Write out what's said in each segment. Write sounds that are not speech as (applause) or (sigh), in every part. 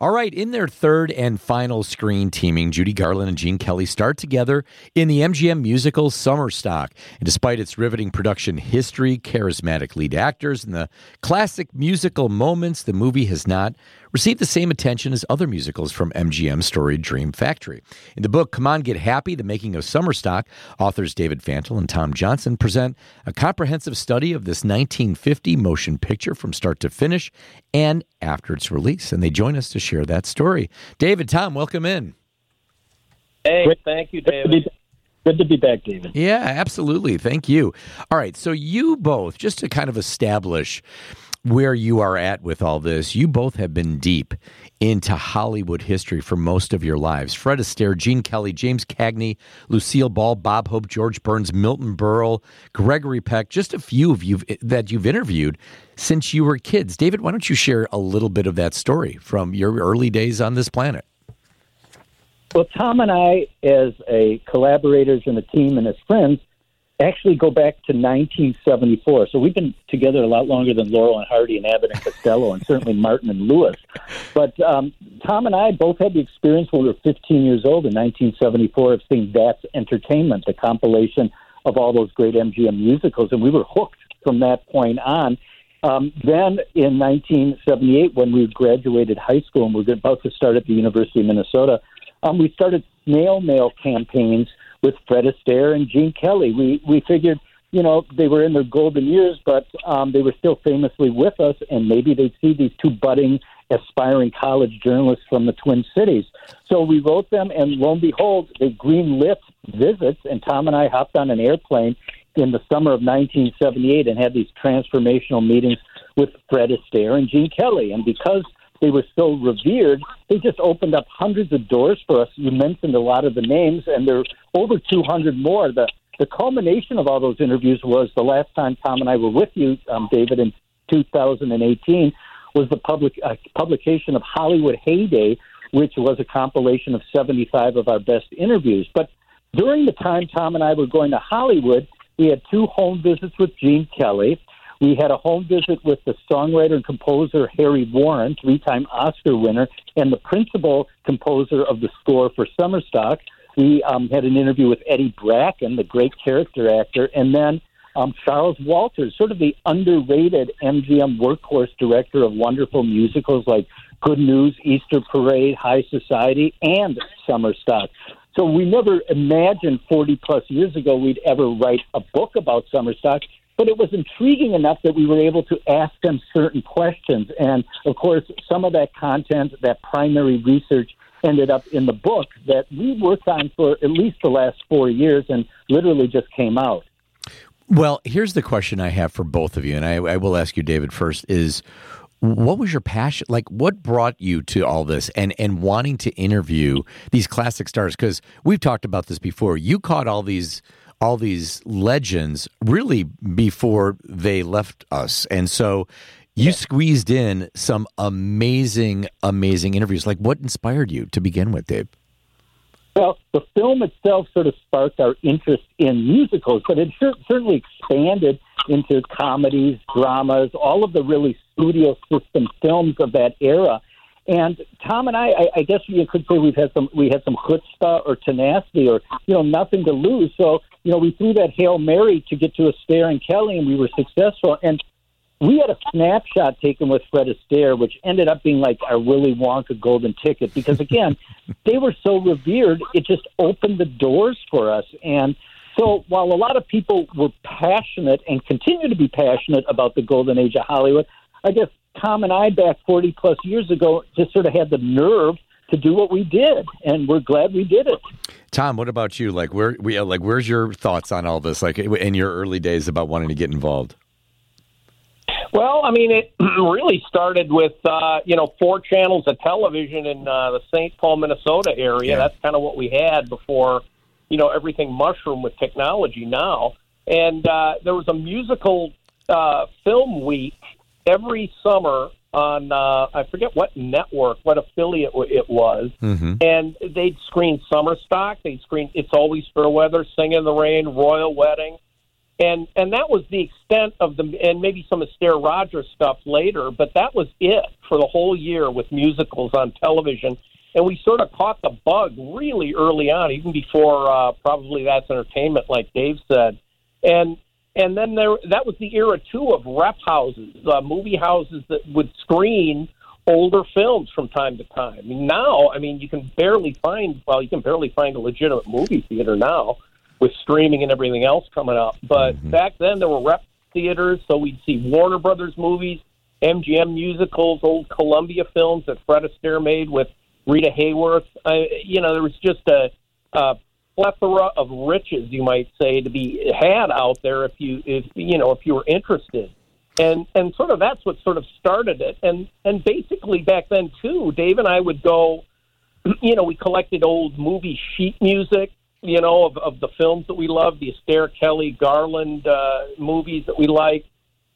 All right, in their third and final screen teaming, Judy Garland and Gene Kelly start together in the MGM musical Summer Stock. And despite its riveting production history, charismatic lead actors, and the classic musical moments, the movie has not received the same attention as other musicals from MGM's storied Dream Factory. In the book Come On Get Happy, The Making of Summer Stock, authors David Fantle and Tom Johnson present a comprehensive study of this 1950 motion picture from start to finish and after its release. And they join us to share that story. David, Tom, welcome in. Hey, thank you, David. Good to be back, David. Yeah, absolutely. Thank you. All right. So, you both, just to kind of establish where you are at with all this, you both have been deep into Hollywood history for most of your lives. Fred Astaire, Gene Kelly, James Cagney, Lucille Ball, Bob Hope, George Burns, Milton Berle, Gregory Peck, just a few of you that you've interviewed since you were kids. David, why don't you share a little bit of that story from your early days on this planet? Well, Tom and I, as a collaborators and a team and as friends, actually go back to 1974. So we've been together a lot longer than Laurel and Hardy and Abbott and Costello, and certainly (laughs) Martin and Lewis. But um, Tom and I both had the experience when we were 15 years old in 1974 of seeing That's Entertainment, the compilation of all those great MGM musicals, and we were hooked from that point on. Um, then in 1978, when we graduated high school and we were about to start at the University of Minnesota, um, we started snail mail campaigns with Fred Astaire and Gene Kelly. We we figured, you know, they were in their golden years, but um, they were still famously with us, and maybe they'd see these two budding, aspiring college journalists from the Twin Cities. So we wrote them, and lo and behold, they greenlit visits, and Tom and I hopped on an airplane in the summer of 1978 and had these transformational meetings with Fred Astaire and Gene Kelly. And because they were so revered, they just opened up hundreds of doors for us. You mentioned a lot of the names, and there are over 200 more. The the culmination of all those interviews was the last time Tom and I were with you, um, David, in 2018, was the public uh, publication of Hollywood Heyday, which was a compilation of 75 of our best interviews. But during the time Tom and I were going to Hollywood, we had two home visits with Gene Kelly. We had a home visit with the songwriter and composer Harry Warren, three time Oscar winner, and the principal composer of the score for Summer Stock. We um, had an interview with Eddie Bracken, the great character actor, and then um, Charles Walters, sort of the underrated MGM workhorse director of wonderful musicals like Good News, Easter Parade, High Society, and Summer Stock. So we never imagined 40 plus years ago we'd ever write a book about Summer Stock but it was intriguing enough that we were able to ask them certain questions. And of course, some of that content, that primary research, ended up in the book that we worked on for at least the last four years and literally just came out. Well, here's the question I have for both of you, and I, I will ask you, David, first is what was your passion like what brought you to all this and and wanting to interview these classic stars because we've talked about this before you caught all these all these legends really before they left us. And so you yeah. squeezed in some amazing, amazing interviews. Like what inspired you to begin with, Dave? Well, the film itself sort of sparked our interest in musicals, but it certainly expanded into comedies, dramas, all of the really studio system films of that era. And Tom and I, I, I guess you could say we've had some we had some chutzpah or tenacity or you know nothing to lose. So you know we threw that hail mary to get to Astaire and Kelly, and we were successful. And we had a snapshot taken with Fred Astaire, which ended up being like our Willy Wonka golden ticket because again, (laughs) they were so revered, it just opened the doors for us. And so while a lot of people were passionate and continue to be passionate about the golden age of Hollywood, I guess Tom and I back 40 plus years ago just sort of had the nerve to do what we did, and we're glad we did it. Tom, what about you? Like, where we like, where's your thoughts on all this? Like, in your early days about wanting to get involved. Well, I mean, it (clears throat) really started with uh, you know four channels of television in uh, the St. Paul, Minnesota area. Yeah. That's kind of what we had before you know everything mushroomed with technology now. And uh, there was a musical uh, film week every summer on uh, I forget what network, what affiliate it was, mm-hmm. and they'd screen Summer Stock, they'd screen It's Always Fair Weather, Singin' in the Rain, Royal Wedding, and and that was the extent of the and maybe some Astaire Rogers stuff later, but that was it for the whole year with musicals on television. And we sort of caught the bug really early on, even before uh, probably that's entertainment, like Dave said. And and then there that was the era too of rep houses, uh, movie houses that would screen older films from time to time. Now, I mean, you can barely find well, you can barely find a legitimate movie theater now with streaming and everything else coming up. But mm-hmm. back then, there were rep theaters, so we'd see Warner Brothers movies, MGM musicals, old Columbia films that Fred Astaire made with Rita Hayworth. I, you know, there was just a, a plethora of riches, you might say, to be had out there if you, if you know, if you were interested. And and sort of that's what sort of started it. And and basically back then too, Dave and I would go. (clears throat) You know, we collected old movie sheet music you know, of, of the films that we loved, the Astaire Kelly Garland uh, movies that we like.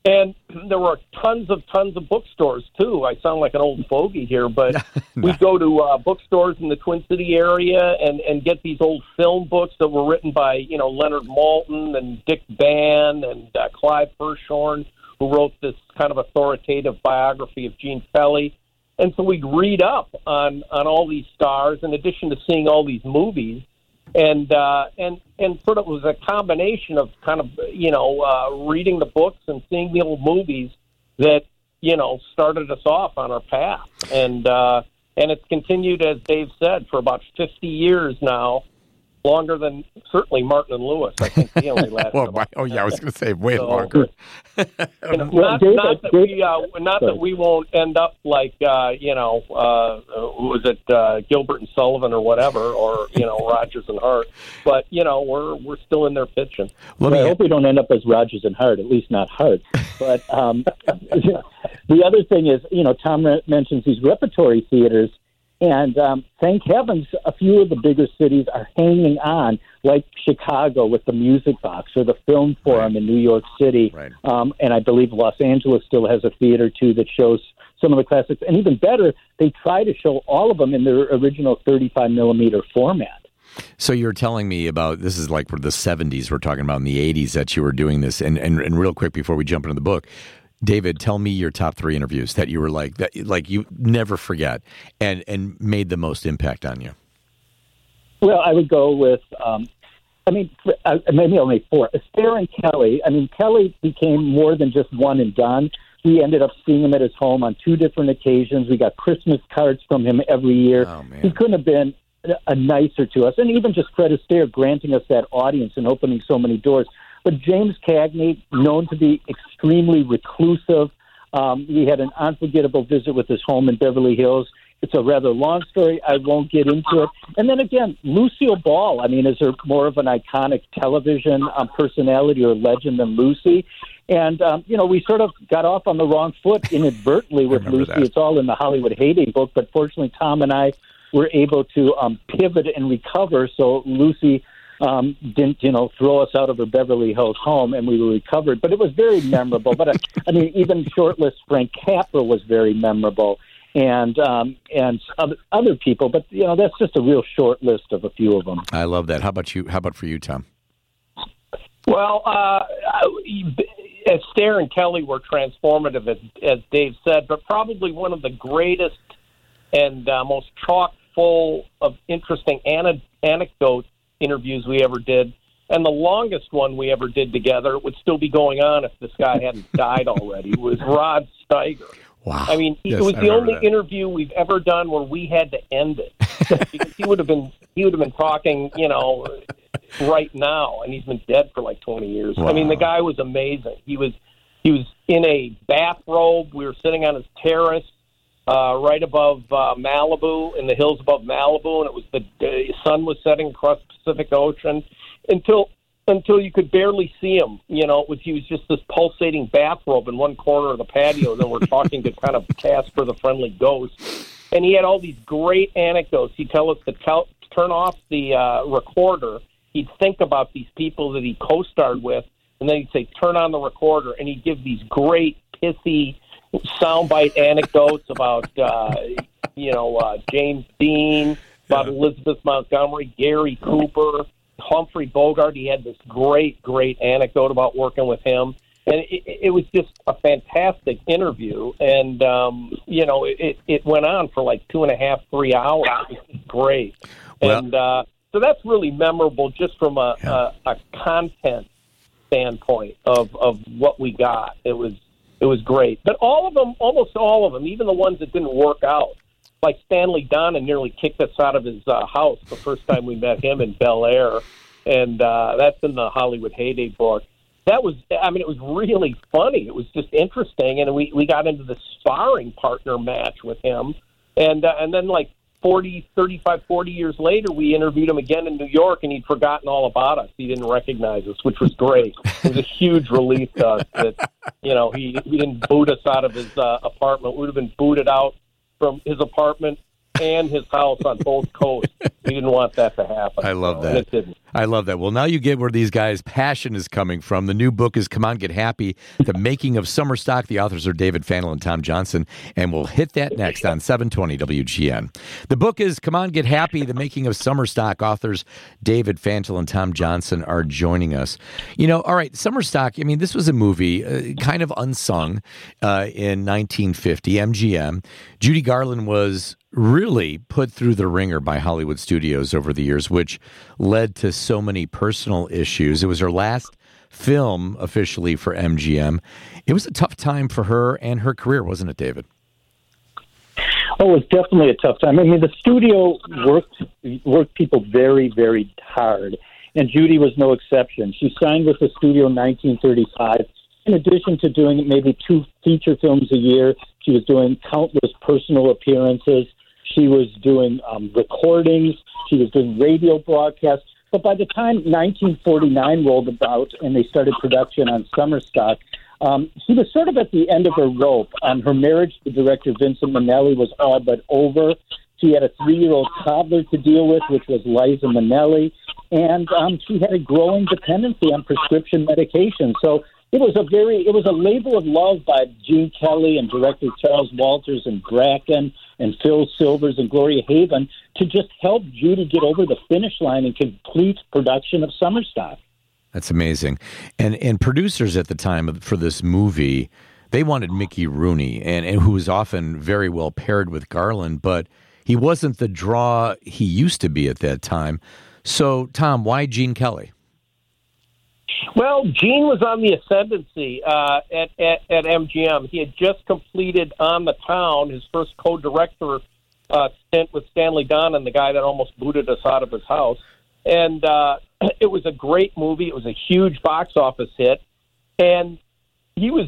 And there were tons of tons of bookstores too. I sound like an old fogey here, but (laughs) no. we go to uh, bookstores in the Twin City area and and get these old film books that were written by you know Leonard Maltin and Dick Van and uh, Clive Hirschhorn, who wrote this kind of authoritative biography of Gene Kelly. And so we'd read up on on all these stars, in addition to seeing all these movies and uh, and and sort of was a combination of kind of you know uh, reading the books and seeing the old movies that you know started us off on our path, and uh, and it's continued as Dave said for about fifty years now longer than certainly Martin and Lewis. I think he only (laughs) lasted. well, my, oh yeah, I was going to say way so, longer. (laughs) you (laughs) well, not, David, not, that David, we uh, not sorry. that we won't end up like uh, you know uh, was it uh, Gilbert and Sullivan or whatever, or you know Rodgers and Hart, but you know we're we're still in there pitching. Well, I hope we don't end up as Rodgers and Hart, at least not Hart. But um, the other thing is, you know, Tom mentions these repertory theaters and um, thank heavens, a few of the bigger cities are hanging on, like Chicago with the Music Box or the Film Forum right. in New York City. Right. Um, and I believe Los Angeles still has a theater too that shows some of the classics. And even better, they try to show all of them in their original 35 millimeter format. So you're telling me about this is like for the 70s we're talking about in the 80s that you were doing this and, and and real quick before we jump into the book David, tell me your top three interviews that you were like that, like you never forget, and and made the most impact on you. Well, I would go with, um, I mean, uh, maybe only four. Astaire and Kelly. I mean, Kelly became more than just one and done. We ended up seeing him at his home on two different occasions. We got Christmas cards from him every year. Oh, he couldn't have been a nicer to us, and even just Fred Astaire granting us that audience and opening so many doors. But James Cagney, known to be extremely reclusive, um, we had an unforgettable visit with his home in Beverly Hills. It's a rather long story. I won't get into it. And then again, Lucille Ball. I mean, is there more of an iconic television um, personality or legend than Lucy? And um, you know, we sort of got off on the wrong foot inadvertently with Lucy. That. It's all in the Hollywood Heyday book, but fortunately, Tom and I were able to um, pivot and recover. So Lucy um, didn't you know throw us out of her Beverly Hills home, and we were recovered. But it was very memorable. but I, uh, (laughs) I mean, even shortlist Frank Capra was very memorable, and um, and other, other people. But you know, that's just a real short list of a few of them. I love that. How about you? How about for you, Tom? Well, uh, Astaire and Kelly were transformative, as, as Dave said, but probably one of the greatest and uh, most chock full of interesting ana- anecdotes interviews we ever did. And the longest one we ever did together would still be going on if this guy hadn't (laughs) died already. Was Rod Steiger. Wow. I mean, yes, it was I the only that. interview we've ever done where we had to end it (laughs) because he would have been he would have been talking, you know, right now, and he's been dead for like twenty years. Wow. I mean, the guy was amazing. He was he was in a bathrobe. We were sitting on his terrace uh, right above uh, Malibu, in the hills above Malibu, and it was the uh, sun was setting across the Pacific Ocean until until you could barely see him. You know, it he was just this pulsating bathrobe in one corner of the patio. then we're talking to kind of Casper the Friendly Ghost, and he had all these great anecdotes. He'd tell us to tell, turn off the uh, recorder. He'd think about these people that he co-starred with, and then he'd say, "Turn on the recorder," and he'd give these great pithy soundbite anecdotes about uh, you know uh, James Dean, about yeah. Elizabeth Montgomery, Gary Cooper, Humphrey Bogart. He had this great, great anecdote about working with him, and it, it was just a fantastic interview. And um, you know, it, it went on for like two and a half, three hours. It was great, Well- and uh, so that's really memorable, just from a, Yeah. a, a content standpoint of of what we got. It was it was great, but all of them, almost all of them, even the ones that didn't work out, like Stanley Donen nearly kicked us out of his uh, house the first time we met him in Bel Air, and uh, that's in the Hollywood Heyday book. That was, I mean, it was really funny. It was just interesting, and we we got into the sparring partner match with him, and uh, and then like 40, 35, 40 years later, we interviewed him again in New York, and he'd forgotten all about us. He didn't recognize us, which was great. It was a huge relief to us that you know he he didn't boot us out of his uh, apartment. We'd have been booted out from his apartment and his house on both coasts. He didn't want that to happen. I love so, that. It didn't. I love that. Well, now you get where these guys' passion is coming from. The new book is Come On, Get Happy, The Making of Summer Stock. The authors are David Fantle and Tom Johnson, and we'll hit that next on 720 WGN. The book is Come On, Get Happy, The Making of Summer Stock. Authors David Fantle and Tom Johnson are joining us. You know, all right, Summer Stock, I mean, this was a movie uh, kind of unsung uh, in 1950, MGM. Judy Garland was really put through the wringer by Hollywood studios over the years, which led to so many personal issues. It was her last film officially for MGM. It was a tough time for her and her career, wasn't it, David? Oh, it was definitely a tough time. I mean, the studio worked worked people very, very hard, and Judy was no exception. She signed with the studio in 1935. In addition to doing maybe two feature films a year, she was doing countless personal appearances. She was doing um, recordings. She was doing radio broadcasts. But by the time 1949 rolled about and they started production on Summer Stock, um, she was sort of at the end of her rope. Um, her marriage to director Vincent Minnelli was all but over. She had a three-year-old toddler to deal with, which was Liza Minnelli, and um, she had a growing dependency on prescription medication. So it was a very, it was a labor of love by Gene Kelly and director Charles Walters and Bracken and Phil Silvers and Gloria Haven to just help Judy get over the finish line and complete production of Summer Stock. That's amazing. And and producers at the time for this movie, they wanted Mickey Rooney, and, and who was often very well paired with Garland, but he wasn't the draw he used to be at that time. So, Tom, why Gene Kelly? Well, Gene was on the ascendancy uh, at, at at MGM. He had just completed on the town his first co-director uh, stint with Stanley Donen, the guy that almost booted us out of his house. And uh, (clears throat) it was a great movie. It was a huge box office hit, and he was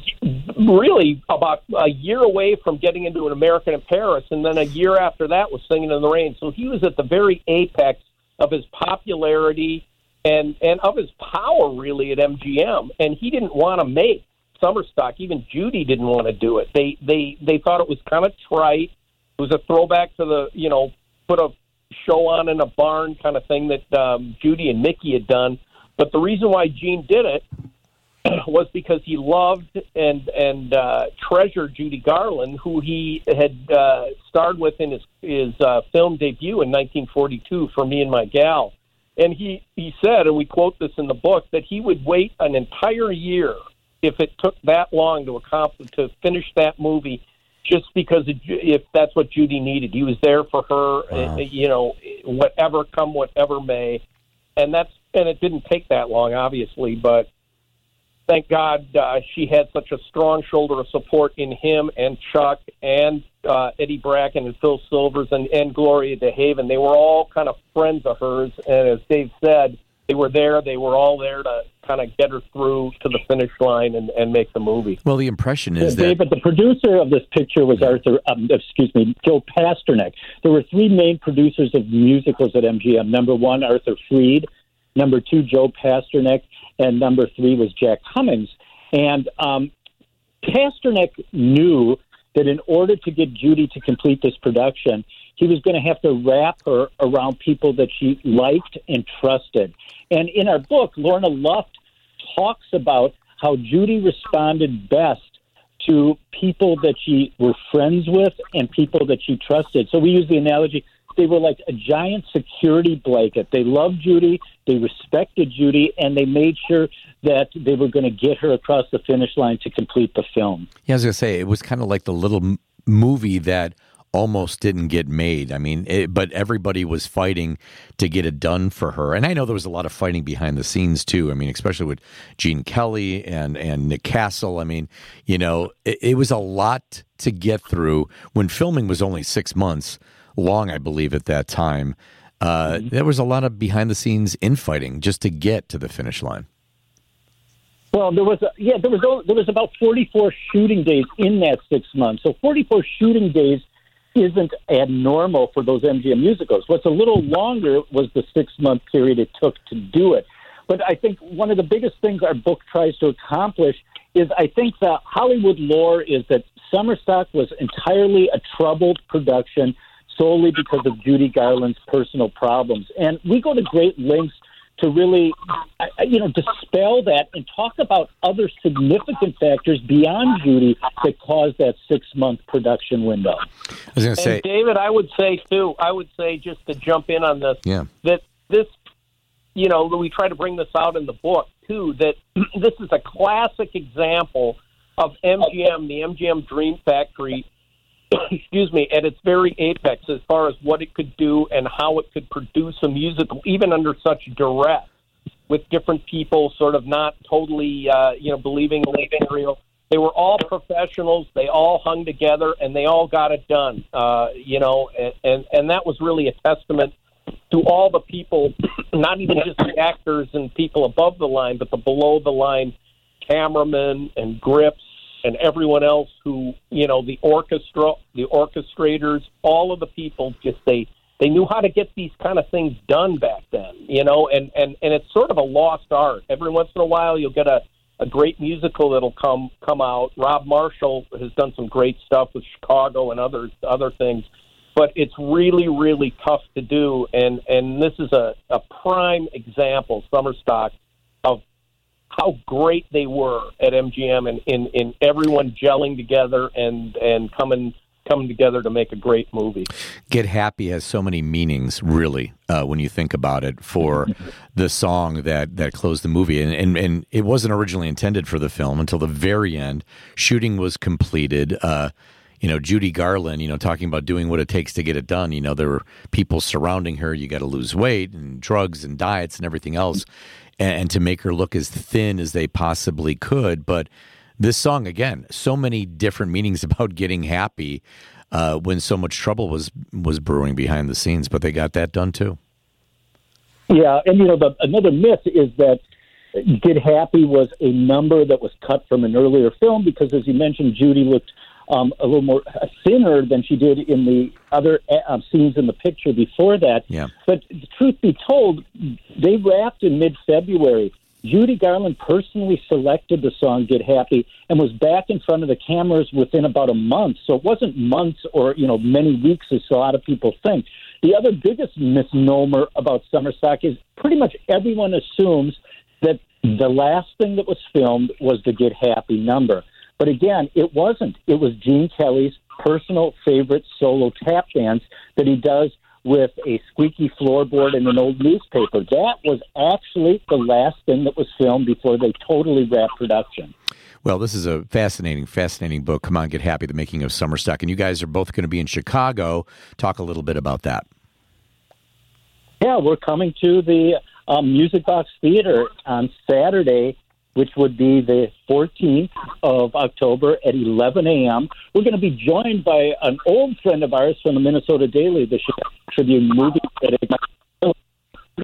really about a year away from getting into an American in Paris, and then a year after that was Singing in the Rain. So he was at the very apex of his popularity and and of his power really at MGM, and he didn't want to make summer stock. Even Judy didn't want to do it. They they they thought it was kind of trite. It was a throwback to the you know put a show on in a barn kind of thing that um, Judy and Mickey had done. But the reason why Gene did it (clears throat) was because he loved and and uh, treasured Judy Garland, who he had uh, starred with in his his uh, film debut in 1942 for Me and My Gal. And he he said, and we quote this in the book, that he would wait an entire year if it took that long to accomplish to finish that movie, just because it, if that's what Judy needed, he was there for her. Wow. uh, You know, whatever come whatever may, and that's and it didn't take that long, obviously, but thank God uh, she had such a strong shoulder of support in him and Chuck and uh, Eddie Bracken and Phil Silvers and, and Gloria DeHaven. They were all kind of friends of hers, and as Dave said, they were there. They were all there to kind of get her through to the finish line and, and make the movie. Well, the impression is that David, the producer of this picture was Arthur, um, excuse me, Joe Pasternak. There were three main producers of musicals at MGM. Number one, Arthur Freed. Number two, Joe Pasternak. And number three was Jack Cummings. And um, Pasternak knew that in order to get Judy to complete this production, he was going to have to wrap her around people that she liked and trusted. And in our book, Lorna Luft talks about how Judy responded best to people that she were friends with and people that she trusted. So we use the analogy they were like a giant security blanket. They loved Judy, they respected Judy, and they made sure that they were going to get her across the finish line to complete the film. Yeah, I was going to say it was kind of like the little m- movie that almost didn't get made. I mean, it, but everybody was fighting to get it done for her. And I know there was a lot of fighting behind the scenes too. I mean, especially with Gene Kelly and and Nick Castle. I mean, you know, it, it was a lot to get through when filming was only six months long, I believe, at that time. Uh, mm-hmm. There was a lot of behind the scenes infighting just to get to the finish line. Well, there was a, yeah, there was there was about 44 shooting days in that six months. So 44 shooting days isn't abnormal for those MGM musicals. What's a little longer was the six month period it took to do it. But I think one of the biggest things our book tries to accomplish is I think the Hollywood lore is that Summer Stock was entirely a troubled production solely because of Judy Garland's personal problems. And we go to great lengths to really, you know, dispel that and talk about other significant factors beyond Judy that caused that six month production window. I was going to say, David, I would say too. I would say just to jump in on this, yeah. that this, you know, we try to bring this out in the book too. That (clears throat) this is a classic example of MGM, the MGM Dream Factory (coughs) excuse me, at its very apex as far as what it could do and how it could produce a musical, even under such duress, with different people sort of not totally, uh, you know, believing the material. They were all professionals. They all hung together, and they all got it done. Uh, you know, and, and and that was really a testament to all the people, (coughs) not even just the actors and people above the line, but the below the line cameramen and grips and everyone else who you know the orchestra the orchestrators all of the people just they they knew how to get these kind of things done back then you know and and and it's sort of a lost art. Every once in a while you'll get a a great musical that'll come come out. Rob marshall has done some great stuff with chicago and other other things but it's really really tough to do and and this is a a prime example summer stock of how great they were at MGM and in, in everyone gelling together and and coming coming together to make a great movie. Get Happy has so many meanings, really, uh, when you think about it, for (laughs) the song that, that closed the movie. And, and, and it wasn't originally intended for the film until the very end. Shooting was completed. Uh, you know, Judy Garland, you know, talking about doing what it takes to get it done. You know, there were people surrounding her. You got to lose weight and drugs and diets and everything else and, and to make her look as thin as they possibly could. But this song, again, so many different meanings (laughs) about getting happy uh, when so much trouble was was brewing behind the scenes. But they got that done too. Yeah, and you know, the, another myth is that Get Happy was a number that was cut from an earlier film because, as you mentioned, Judy looked um, a little more uh, thinner than she did in the other uh, scenes in the picture before that. Yeah. But truth be told, they wrapped in mid February. Judy Garland personally selected the song "Get Happy" and was back in front of the cameras within about a month. So it wasn't months or you know many weeks, as a lot of people think. The other biggest misnomer about Summer Stock is pretty much everyone assumes that the last thing that was filmed was the "Get Happy" number. But again, it wasn't. It was Gene Kelly's personal favorite solo tap dance that he does with a squeaky floorboard and an old newspaper. That was actually the last thing that was filmed before they totally wrapped production. Well, this is a fascinating, fascinating book. Come on, get happy. The making of Summer Stock, and you guys are both going to be in Chicago. Talk a little bit about that. Yeah, we're coming to the um, Music Box Theater on Saturday which would be the 14th of October at 11 a.m. We're going to be joined by an old friend of ours from the Minnesota Daily, the Chicago Tribune movie critic. We're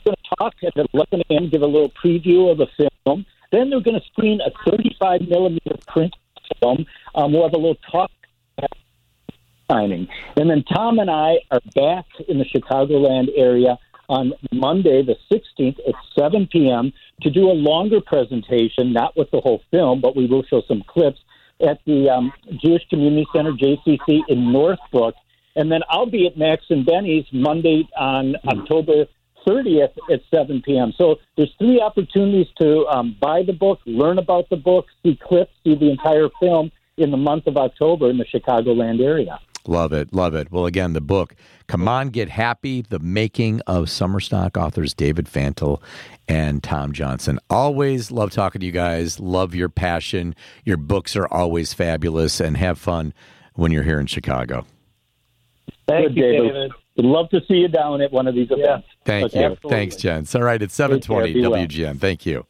going to talk at 11 a.m., give a little preview of the film. Then they're going to screen a 35 millimeter print film. Um, we'll have a little talk signing. And then Tom and I are back in the Chicagoland area on Monday, the 16th at 7 p.m. to do a longer presentation, not with the whole film, but we will show some clips at the um, Jewish Community Center, JCC, in Northbrook. And then I'll be at Max and Benny's Monday on October 30th at 7 p.m. So there's three opportunities to um, buy the book, learn about the book, see clips, see the entire film in the month of October in the Chicagoland area. Love it. Love it. Well, again, the book, Come On, Get Happy, The Making of Summer Stock, authors David Fantle and Tom Johnson. Always love talking to you guys. Love your passion. Your books are always fabulous and have fun when you're here in Chicago. Thank Good, you, David. David. Would love to see you down at one of these events. Thank Okay. you. Absolutely. Thanks, Jen. All right, it's 720 Be well. WGN. Thank you.